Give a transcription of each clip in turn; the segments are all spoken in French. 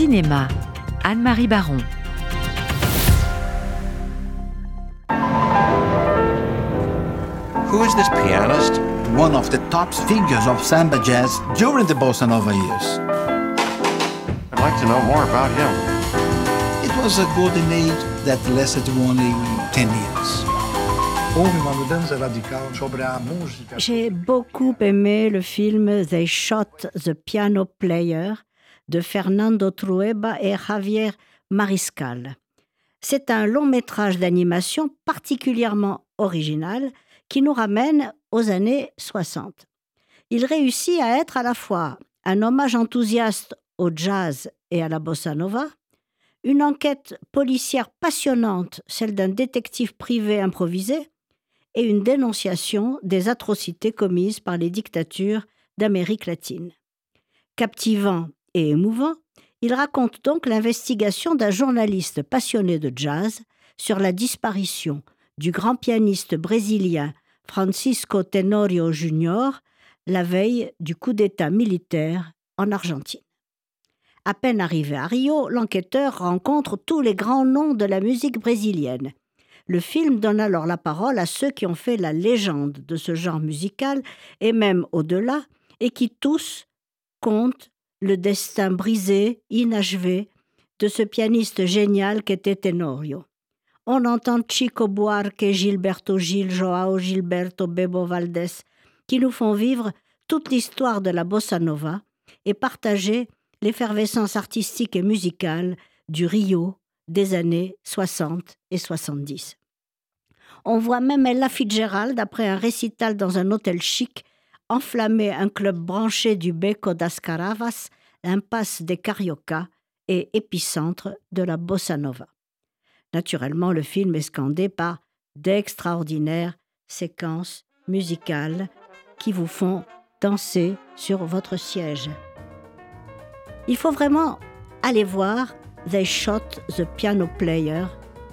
Cinéma, Anne-Marie Baron. Who is this pianist? One of the top figures of samba jazz during the bossa nova years. I'd like to know more about him. It was a golden age that lasted only 10 years. J'ai beaucoup aimé le film They Shot the Piano Player de Fernando Trueba et Javier Mariscal. C'est un long métrage d'animation particulièrement original qui nous ramène aux années 60. Il réussit à être à la fois un hommage enthousiaste au jazz et à la bossa nova, une enquête policière passionnante, celle d'un détective privé improvisé, et une dénonciation des atrocités commises par les dictatures d'Amérique latine. Captivant et émouvant, il raconte donc l'investigation d'un journaliste passionné de jazz sur la disparition du grand pianiste brésilien Francisco Tenorio Jr. la veille du coup d'État militaire en Argentine. À peine arrivé à Rio, l'enquêteur rencontre tous les grands noms de la musique brésilienne. Le film donne alors la parole à ceux qui ont fait la légende de ce genre musical et même au-delà, et qui tous comptent le destin brisé, inachevé, de ce pianiste génial qu'était Tenorio. On entend Chico Buarque, Gilberto Gil, Joao Gilberto, Bebo Valdés, qui nous font vivre toute l'histoire de la bossa nova et partager l'effervescence artistique et musicale du Rio des années 60 et 70. On voit même Ella Fitzgerald, après un récital dans un hôtel chic, enflammer un club branché du Beco das Caravas, impasse des Carioca et épicentre de la bossa nova. Naturellement, le film est scandé par d'extraordinaires séquences musicales qui vous font danser sur votre siège. Il faut vraiment aller voir They Shot the Piano Player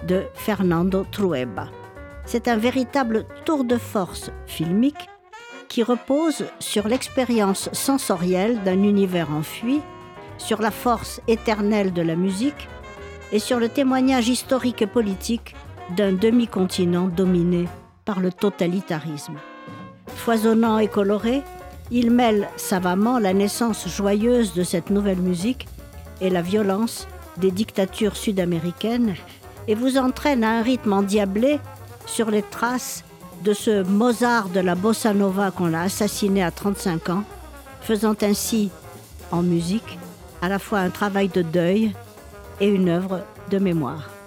de Fernando Trueba. C'est un véritable tour de force filmique qui repose sur l'expérience sensorielle d'un univers enfui, sur la force éternelle de la musique et sur le témoignage historique et politique d'un demi-continent dominé par le totalitarisme. Foisonnant et coloré, il mêle savamment la naissance joyeuse de cette nouvelle musique et la violence des dictatures sud-américaines et vous entraîne à un rythme endiablé sur les traces de ce Mozart de la bossa nova qu'on a assassiné à 35 ans, faisant ainsi, en musique, à la fois un travail de deuil et une œuvre de mémoire.